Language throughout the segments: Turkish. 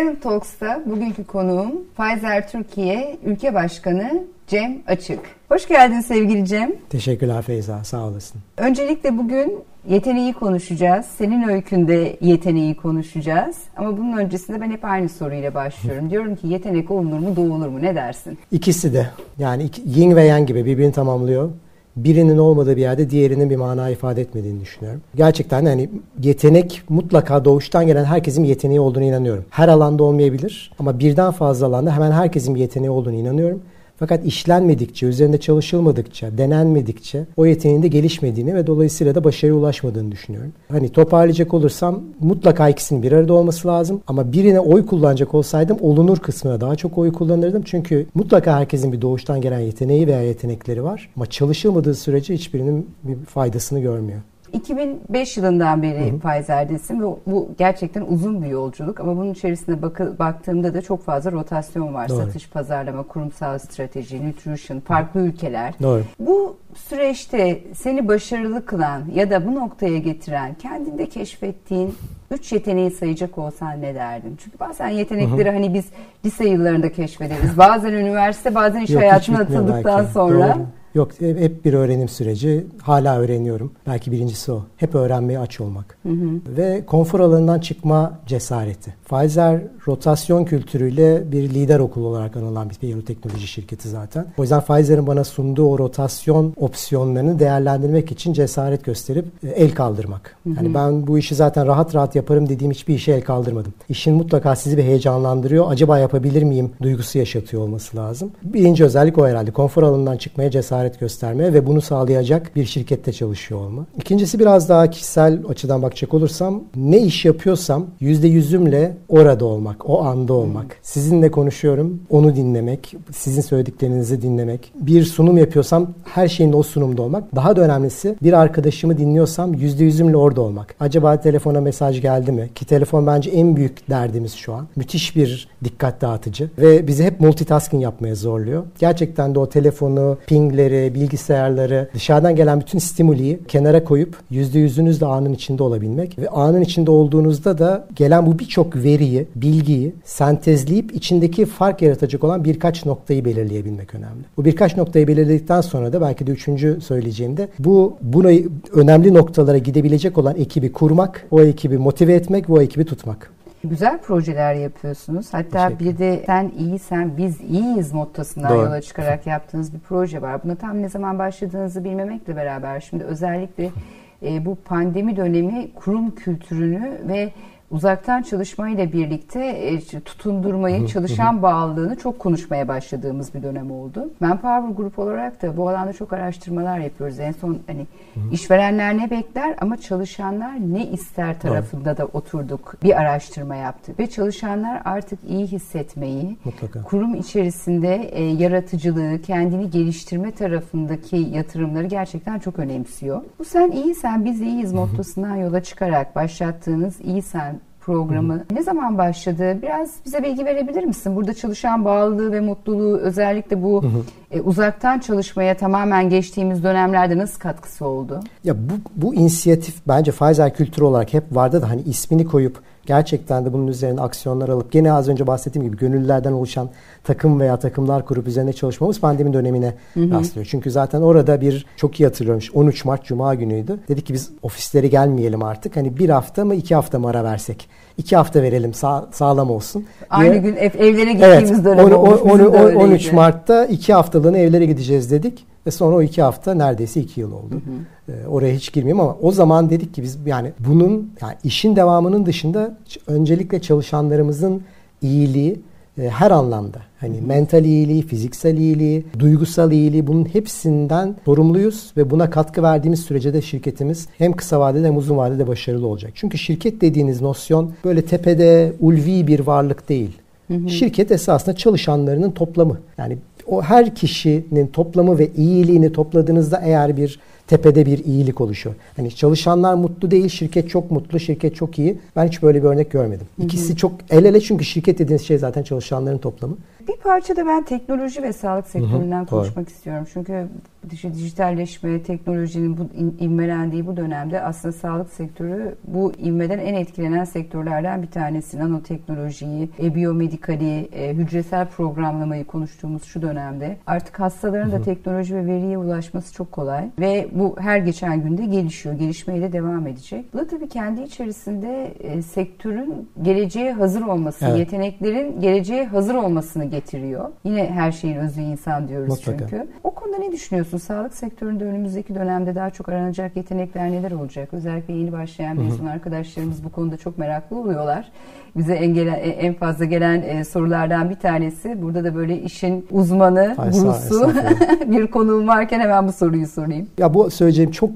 Talent Talks'ta bugünkü konuğum Pfizer Türkiye Ülke Başkanı Cem Açık. Hoş geldin sevgili Cem. Teşekkürler Feyza, sağ olasın. Öncelikle bugün yeteneği konuşacağız. Senin öykünde yeteneği konuşacağız. Ama bunun öncesinde ben hep aynı soruyla başlıyorum. Diyorum ki yetenek olunur mu doğulur mu ne dersin? İkisi de yani yin ve yang gibi birbirini tamamlıyor birinin olmadığı bir yerde diğerinin bir mana ifade etmediğini düşünüyorum. Gerçekten hani yetenek mutlaka doğuştan gelen herkesin yeteneği olduğunu inanıyorum. Her alanda olmayabilir ama birden fazla alanda hemen herkesin bir yeteneği olduğunu inanıyorum. Fakat işlenmedikçe, üzerinde çalışılmadıkça, denenmedikçe o yeteneğin de gelişmediğini ve dolayısıyla da başarıya ulaşmadığını düşünüyorum. Hani toparlayacak olursam mutlaka ikisinin bir arada olması lazım. Ama birine oy kullanacak olsaydım olunur kısmına daha çok oy kullanırdım. Çünkü mutlaka herkesin bir doğuştan gelen yeteneği veya yetenekleri var. Ama çalışılmadığı sürece hiçbirinin bir faydasını görmüyor. 2005 yılından beri Pfizer'desin ve bu gerçekten uzun bir yolculuk ama bunun içerisinde bak baktığımda da çok fazla rotasyon var. Doğru. Satış, pazarlama, kurumsal strateji, nutrition, farklı ülkeler. Doğru. Bu süreçte seni başarılı kılan ya da bu noktaya getiren kendinde keşfettiğin üç yeteneği sayacak olsan ne derdin? Çünkü bazen yetenekleri Hı-hı. hani biz lise yıllarında keşfederiz. Bazen üniversite, bazen iş Yok, hayatına atıldıktan sonra. Doğru. Yok hep bir öğrenim süreci. Hala öğreniyorum. Belki birincisi o. Hep öğrenmeye aç olmak. Hı hı. Ve konfor alanından çıkma cesareti. Pfizer rotasyon kültürüyle bir lider okulu olarak anılan bir biyoteknoloji şirketi zaten. O yüzden Pfizer'ın bana sunduğu o rotasyon opsiyonlarını değerlendirmek için cesaret gösterip e, el kaldırmak. Hı hı. Yani ben bu işi zaten rahat rahat yaparım dediğim hiçbir işe el kaldırmadım. İşin mutlaka sizi bir heyecanlandırıyor. Acaba yapabilir miyim duygusu yaşatıyor olması lazım. Birinci özellik o herhalde. Konfor alanından çıkmaya cesaret cesaret gösterme ve bunu sağlayacak bir şirkette çalışıyor olma. İkincisi biraz daha kişisel açıdan bakacak olursam ne iş yapıyorsam yüzde yüzümle orada olmak, o anda olmak. Sizinle konuşuyorum, onu dinlemek, sizin söylediklerinizi dinlemek. Bir sunum yapıyorsam her şeyin o sunumda olmak. Daha da önemlisi bir arkadaşımı dinliyorsam yüzde yüzümle orada olmak. Acaba telefona mesaj geldi mi? Ki telefon bence en büyük derdimiz şu an. Müthiş bir dikkat dağıtıcı ve bizi hep multitasking yapmaya zorluyor. Gerçekten de o telefonu, pingleri, tabletleri, bilgisayarları, dışarıdan gelen bütün stimuliyi kenara koyup yüzde yüzünüzle anın içinde olabilmek ve anın içinde olduğunuzda da gelen bu birçok veriyi, bilgiyi sentezleyip içindeki fark yaratacak olan birkaç noktayı belirleyebilmek önemli. Bu birkaç noktayı belirledikten sonra da belki de üçüncü söyleyeceğimde bu buna önemli noktalara gidebilecek olan ekibi kurmak, o ekibi motive etmek ve o ekibi tutmak. Güzel projeler yapıyorsunuz. Hatta bir de sen iyisen biz iyiyiz mottosundan Doğru. yola çıkarak yaptığınız bir proje var. Buna tam ne zaman başladığınızı bilmemekle beraber şimdi özellikle e, bu pandemi dönemi kurum kültürünü ve uzaktan çalışmayla birlikte e, tutundurmayı, çalışan bağlılığını çok konuşmaya başladığımız bir dönem oldu. Manpower Grup olarak da bu alanda çok araştırmalar yapıyoruz. En son hani işverenler ne bekler ama çalışanlar ne ister tarafında da oturduk. Bir araştırma yaptık ve çalışanlar artık iyi hissetmeyi, Mutlaka. kurum içerisinde e, yaratıcılığı, kendini geliştirme tarafındaki yatırımları gerçekten çok önemsiyor. Bu sen iyisen biz iyiyiz mottosundan yola çıkarak başlattığınız iyisen programı. Hı. Ne zaman başladı? Biraz bize bilgi verebilir misin? Burada çalışan bağlılığı ve mutluluğu özellikle bu hı hı. E, uzaktan çalışmaya tamamen geçtiğimiz dönemlerde nasıl katkısı oldu? Ya bu, bu inisiyatif bence Pfizer kültürü olarak hep vardı da hani ismini koyup gerçekten de bunun üzerine aksiyonlar alıp gene az önce bahsettiğim gibi gönüllülerden oluşan takım veya takımlar kurup üzerine çalışmamız pandemi dönemine hı hı. rastlıyor. Çünkü zaten orada bir çok iyi hatırlıyorum 13 Mart Cuma günüydü. Dedik ki biz ofislere gelmeyelim artık. Hani bir hafta mı iki hafta mı ara versek? İki hafta verelim sağ, sağlam olsun. Aynı diye. gün ev, evlere gittiğimiz evet, dönem on, olmuş. On, on, 13 Mart'ta iki haftalığına evlere gideceğiz dedik. Ve sonra o iki hafta neredeyse iki yıl oldu. Hı hı. Ee, oraya hiç girmeyeyim ama o zaman dedik ki biz yani bunun yani işin devamının dışında öncelikle çalışanlarımızın iyiliği her anlamda hani mental iyiliği, fiziksel iyiliği, duygusal iyiliği bunun hepsinden sorumluyuz ve buna katkı verdiğimiz sürece de şirketimiz hem kısa vadede hem uzun vadede başarılı olacak. Çünkü şirket dediğiniz nosyon böyle tepede ulvi bir varlık değil. Hı hı. Şirket esasında çalışanlarının toplamı. Yani o her kişinin toplamı ve iyiliğini topladığınızda eğer bir tepede bir iyilik oluşuyor. Hani çalışanlar mutlu değil, şirket çok mutlu, şirket çok iyi. Ben hiç böyle bir örnek görmedim. İkisi hı hı. çok el ele çünkü şirket dediğiniz şey zaten çalışanların toplamı. Bir parça da ben teknoloji ve sağlık sektöründen hı hı, konuşmak doğru. istiyorum. Çünkü dijitalleşme, teknolojinin bu ivmelendiği bu dönemde aslında sağlık sektörü bu ivmeden en etkilenen sektörlerden bir tanesi. Nanoteknolojiyi, e, biyomedikali, e, hücresel programlamayı konuştuğumuz şu dönemde artık hastaların da teknoloji ve veriye ulaşması çok kolay ve bu her geçen günde gelişiyor. Gelişmeye de devam edecek. Bu da tabii kendi içerisinde e, sektörün geleceğe hazır olması, evet. yeteneklerin geleceğe hazır olmasını getiriyor. Yine her şeyin özü insan diyoruz Mutlaka. çünkü. O konuda ne düşünüyorsun? Sağlık sektöründe önümüzdeki dönemde daha çok aranacak yetenekler neler olacak? Özellikle yeni başlayan mezun arkadaşlarımız bu konuda çok meraklı oluyorlar. Bize en, gelen, en fazla gelen e, sorulardan bir tanesi. Burada da böyle işin uzmanı, Ay, gurusu bir konuğum varken hemen bu soruyu sorayım. Ya bu söyleyeceğim çok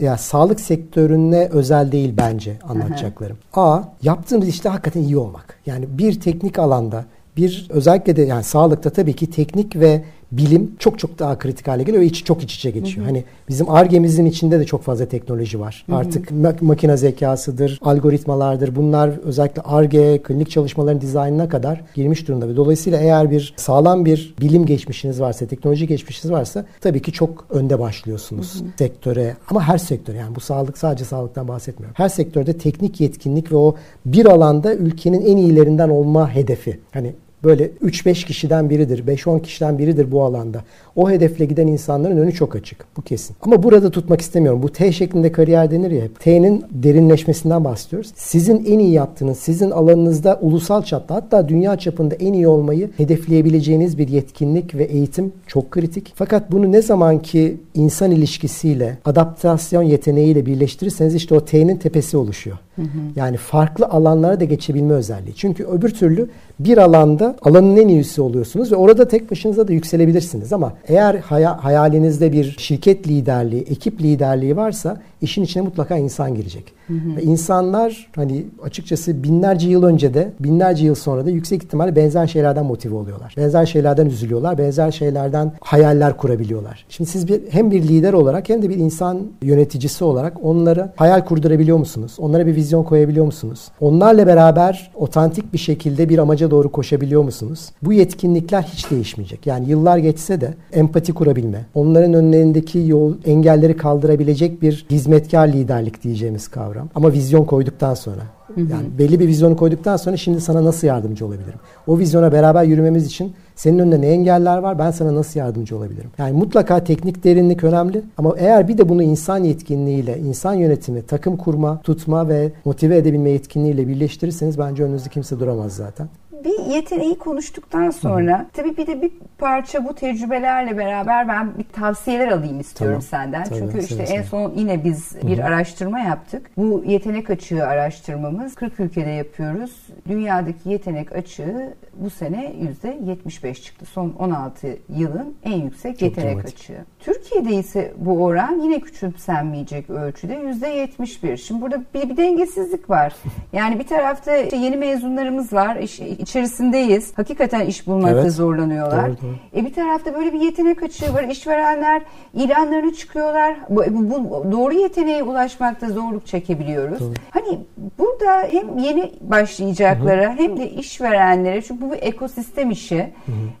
ya sağlık sektörüne özel değil bence anlatacaklarım. A, yaptığımız işte hakikaten iyi olmak. Yani bir teknik alanda bir özellikle de yani sağlıkta tabii ki teknik ve bilim çok çok daha kritik hale geliyor ve iç, çok iç içe geçiyor. Hı hı. Hani bizim ARGE'mizin içinde de çok fazla teknoloji var. Hı hı. Artık mak- makine zekasıdır, algoritmalardır. Bunlar özellikle ARGE, klinik çalışmaların dizaynına kadar girmiş durumda. Ve dolayısıyla eğer bir sağlam bir bilim geçmişiniz varsa, teknoloji geçmişiniz varsa tabii ki çok önde başlıyorsunuz hı hı. sektöre. Ama her sektör yani bu sağlık sadece sağlıktan bahsetmiyorum. Her sektörde teknik yetkinlik ve o bir alanda ülkenin en iyilerinden olma hedefi. Hani böyle 3-5 kişiden biridir, 5-10 kişiden biridir bu alanda. O hedefle giden insanların önü çok açık. Bu kesin. Ama burada tutmak istemiyorum. Bu T şeklinde kariyer denir ya hep. T'nin derinleşmesinden bahsediyoruz. Sizin en iyi yaptığınız, sizin alanınızda ulusal çapta hatta dünya çapında en iyi olmayı hedefleyebileceğiniz bir yetkinlik ve eğitim çok kritik. Fakat bunu ne zaman ki insan ilişkisiyle, adaptasyon yeteneğiyle birleştirirseniz işte o T'nin tepesi oluşuyor. Hı hı. Yani farklı alanlara da geçebilme özelliği. Çünkü öbür türlü bir alanda alanın en iyisi oluyorsunuz ve orada tek başınıza da yükselebilirsiniz ama eğer hayalinizde bir şirket liderliği, ekip liderliği varsa işin içine mutlaka insan girecek. Hı hı. Ve insanlar hani açıkçası binlerce yıl önce de binlerce yıl sonra da yüksek ihtimalle benzer şeylerden motive oluyorlar. Benzer şeylerden üzülüyorlar. Benzer şeylerden hayaller kurabiliyorlar. Şimdi siz bir hem bir lider olarak hem de bir insan yöneticisi olarak onlara hayal kurdurabiliyor musunuz? Onlara bir vizyon koyabiliyor musunuz? Onlarla beraber otantik bir şekilde bir amaca doğru koşabiliyor musunuz? Bu yetkinlikler hiç değişmeyecek. Yani yıllar geçse de empati kurabilme, onların önlerindeki yol engelleri kaldırabilecek bir hizmetkar liderlik diyeceğimiz kavram. Ama vizyon koyduktan sonra. Yani belli bir vizyonu koyduktan sonra şimdi sana nasıl yardımcı olabilirim? O vizyona beraber yürümemiz için senin önünde ne engeller var? Ben sana nasıl yardımcı olabilirim? Yani mutlaka teknik derinlik önemli ama eğer bir de bunu insan yetkinliğiyle, insan yönetimi, takım kurma, tutma ve motive edebilme yetkinliğiyle birleştirirseniz bence önünüzde kimse duramaz zaten bir yeteneği konuştuktan sonra Hı. tabii bir de bir parça bu tecrübelerle beraber ben bir tavsiyeler alayım istiyorum tamam. senden. Tabii, Çünkü işte en son yine biz bir Hı. araştırma yaptık. Bu yetenek açığı araştırmamız 40 ülkede yapıyoruz. Dünyadaki yetenek açığı bu sene %75 çıktı. Son 16 yılın en yüksek Çok yetenek dramatik. açığı. Türkiye'de ise bu oran yine küçümsenmeyecek ölçüde %71. Şimdi burada bir, bir dengesizlik var. Yani bir tarafta işte yeni mezunlarımız var. İş, içerisindeyiz. Hakikaten iş bulmakta evet. zorlanıyorlar. Doğru, doğru. E bir tarafta böyle bir yetenek açığı var. İşverenler ilanlarını çıkıyorlar. Bu, bu, doğru yeteneğe ulaşmakta zorluk çekebiliyoruz. Doğru. Hani burada hem yeni başlayacaklara Hı-hı. hem de işverenlere çünkü bu bir ekosistem işi.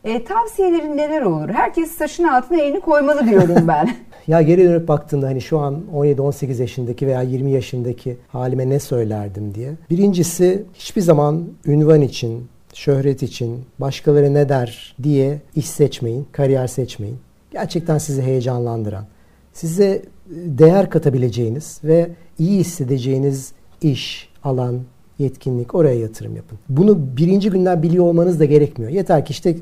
E, tavsiyelerin neler olur? Herkes saçın altına elini koymalı diyorum ben. ya geri dönüp baktığında hani şu an 17-18 yaşındaki veya 20 yaşındaki halime ne söylerdim diye. Birincisi hiçbir zaman ünvan için, şöhret için, başkaları ne der diye iş seçmeyin, kariyer seçmeyin. Gerçekten sizi heyecanlandıran, size değer katabileceğiniz ve iyi hissedeceğiniz iş, alan, yetkinlik oraya yatırım yapın. Bunu birinci günden biliyor olmanız da gerekmiyor. Yeter ki işte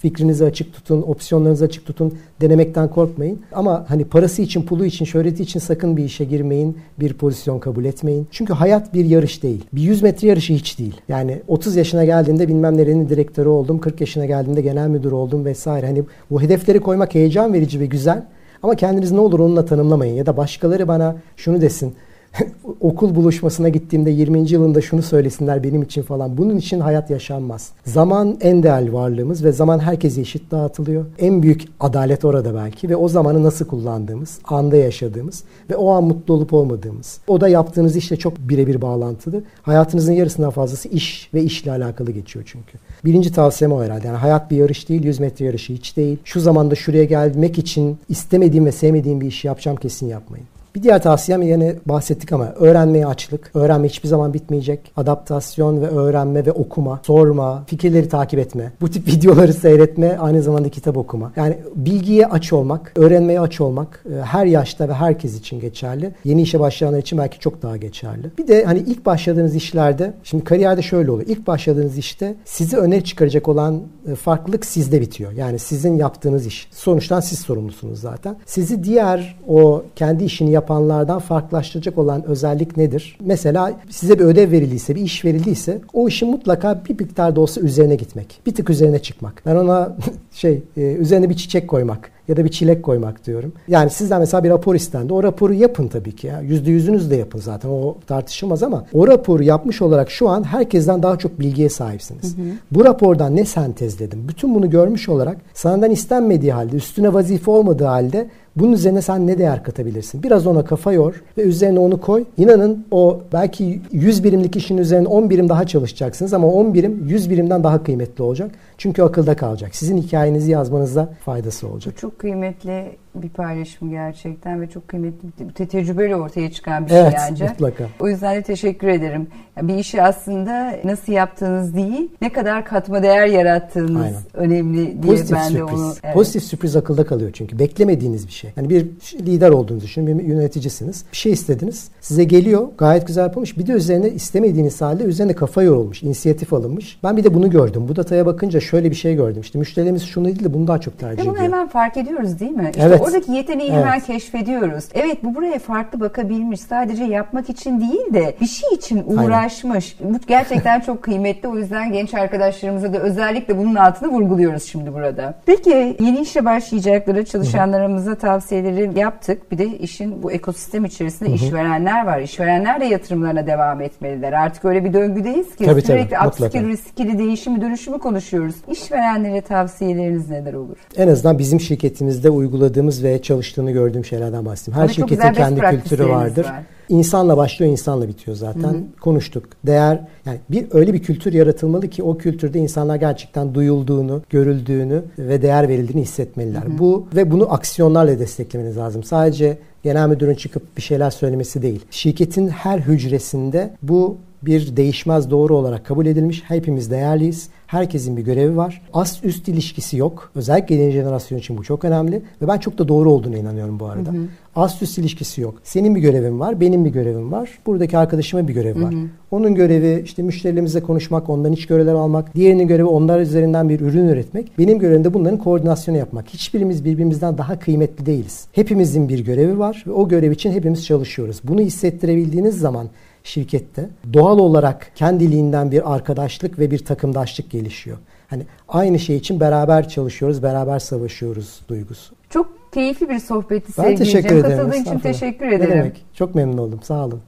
fikrinizi açık tutun, opsiyonlarınızı açık tutun, denemekten korkmayın. Ama hani parası için, pulu için, şöhreti için sakın bir işe girmeyin, bir pozisyon kabul etmeyin. Çünkü hayat bir yarış değil. Bir 100 metre yarışı hiç değil. Yani 30 yaşına geldiğinde bilmem nerenin direktörü oldum, 40 yaşına geldiğinde genel müdür oldum vesaire. Hani bu hedefleri koymak heyecan verici ve güzel. Ama kendiniz ne olur onunla tanımlamayın. Ya da başkaları bana şunu desin okul buluşmasına gittiğimde 20. yılında şunu söylesinler benim için falan. Bunun için hayat yaşanmaz. Zaman en değerli varlığımız ve zaman herkese eşit dağıtılıyor. En büyük adalet orada belki ve o zamanı nasıl kullandığımız, anda yaşadığımız ve o an mutlu olup olmadığımız. O da yaptığınız işle çok birebir bağlantılı. Hayatınızın yarısından fazlası iş ve işle alakalı geçiyor çünkü. Birinci tavsiyem o herhalde. Yani hayat bir yarış değil, 100 metre yarışı hiç değil. Şu zamanda şuraya gelmek için istemediğim ve sevmediğim bir işi yapacağım kesin yapmayın. Bir diğer tavsiyem yine bahsettik ama öğrenmeye açlık. Öğrenme hiçbir zaman bitmeyecek. Adaptasyon ve öğrenme ve okuma, sorma, fikirleri takip etme. Bu tip videoları seyretme, aynı zamanda kitap okuma. Yani bilgiye aç olmak, öğrenmeye aç olmak e, her yaşta ve herkes için geçerli. Yeni işe başlayanlar için belki çok daha geçerli. Bir de hani ilk başladığınız işlerde, şimdi kariyerde şöyle oluyor. İlk başladığınız işte sizi öne çıkaracak olan e, farklılık sizde bitiyor. Yani sizin yaptığınız iş. Sonuçtan siz sorumlusunuz zaten. Sizi diğer o kendi işini yapanlardan farklılaştıracak olan özellik nedir? Mesela size bir ödev verildiyse, bir iş verildiyse o işin mutlaka bir miktar da olsa üzerine gitmek. Bir tık üzerine çıkmak. Ben ona şey e, üzerine bir çiçek koymak ya da bir çilek koymak diyorum. Yani sizden mesela bir rapor istendi. O raporu yapın tabii ki ya. Yüzde yüzünüz de yapın zaten. O tartışılmaz ama o raporu yapmış olarak şu an herkesten daha çok bilgiye sahipsiniz. Hı hı. Bu rapordan ne sentezledim? Bütün bunu görmüş olarak senden istenmediği halde, üstüne vazife olmadığı halde bunun üzerine sen ne değer katabilirsin? Biraz ona kafa yor ve üzerine onu koy. İnanın o belki 100 birimlik işin üzerine 10 birim daha çalışacaksınız ama 10 birim 100 birimden daha kıymetli olacak. Çünkü akılda kalacak. Sizin hikayenizi yazmanızda faydası olacak. Bu çok kıymetli bir paylaşım gerçekten ve çok kıymetli bir tecrübeyle ortaya çıkan bir evet, şey bence. mutlaka. O yüzden de teşekkür ederim. Bir işi aslında nasıl yaptığınız değil, ne kadar katma değer yarattığınız Aynen. önemli diye Pozitif ben sürpriz. de onu... Evet. Pozitif sürpriz akılda kalıyor çünkü. Beklemediğiniz bir şey. Yani bir lider olduğunuzu düşünün, bir yöneticisiniz. Bir şey istediniz. Size geliyor, gayet güzel yapılmış. Bir de üzerine istemediğiniz halde üzerine kafa yorulmuş, inisiyatif alınmış. Ben bir de bunu gördüm. Bu dataya bakınca şöyle bir şey gördüm. İşte müşterilerimiz şunu değil de bunu daha çok tercih ediyor. Bunu hemen fark ediyoruz değil mi? İşte evet. oradaki yeteneği evet. hemen keşfediyoruz. Evet bu buraya farklı bakabilmiş. Sadece yapmak için değil de bir şey için uğraşmış. Aynen. Bu gerçekten çok kıymetli. O yüzden genç arkadaşlarımıza da özellikle bunun altını vurguluyoruz şimdi burada. Peki yeni işe başlayacakları çalışanlarımıza tavsiyeleri yaptık. Bir de işin bu ekosistem içerisinde Hı-hı. işverenler var. İşverenler de yatırımlarına devam etmeliler. Artık öyle bir döngüdeyiz ki tabii, sürekli tabii, upskill, riskli değişimi, dönüşümü konuşuyoruz. İşverenlere tavsiyeleriniz neler olur? En azından bizim şirketimizde uyguladığımız ve çalıştığını gördüğüm şeylerden bahsedeyim. Her Ama şirketin kendi kültürü vardır. Var. İnsanla başlıyor, insanla bitiyor zaten. Hı-hı. Konuştuk. Değer yani bir öyle bir kültür yaratılmalı ki o kültürde insanlar gerçekten duyulduğunu, görüldüğünü ve değer verildiğini hissetmeliler. Hı-hı. Bu ve bunu aksiyonlarla desteklemeniz lazım. Sadece genel müdürün çıkıp bir şeyler söylemesi değil. Şirketin her hücresinde bu bir değişmez doğru olarak kabul edilmiş. Hepimiz değerliyiz. Herkesin bir görevi var. Ast üst ilişkisi yok. Özellikle yeni jenerasyon için bu çok önemli. Ve ben çok da doğru olduğunu inanıyorum bu arada. Hı hı. Ast üst ilişkisi yok. Senin bir görevin var, benim bir görevim var. Buradaki arkadaşıma bir görev var. Hı hı. Onun görevi işte müşterilerimizle konuşmak, ondan iç görevler almak. Diğerinin görevi onlar üzerinden bir ürün üretmek. Benim görevim de bunların koordinasyonu yapmak. Hiçbirimiz birbirimizden daha kıymetli değiliz. Hepimizin bir görevi var ve o görev için hepimiz çalışıyoruz. Bunu hissettirebildiğiniz zaman şirkette doğal olarak kendiliğinden bir arkadaşlık ve bir takımdaşlık gelişiyor. Hani aynı şey için beraber çalışıyoruz, beraber savaşıyoruz duygusu. Çok keyifli bir sohbetti ben sevgili teşekkür ederim. Katıldığın için teşekkür ederim. Ne demek? Çok memnun oldum. Sağ olun.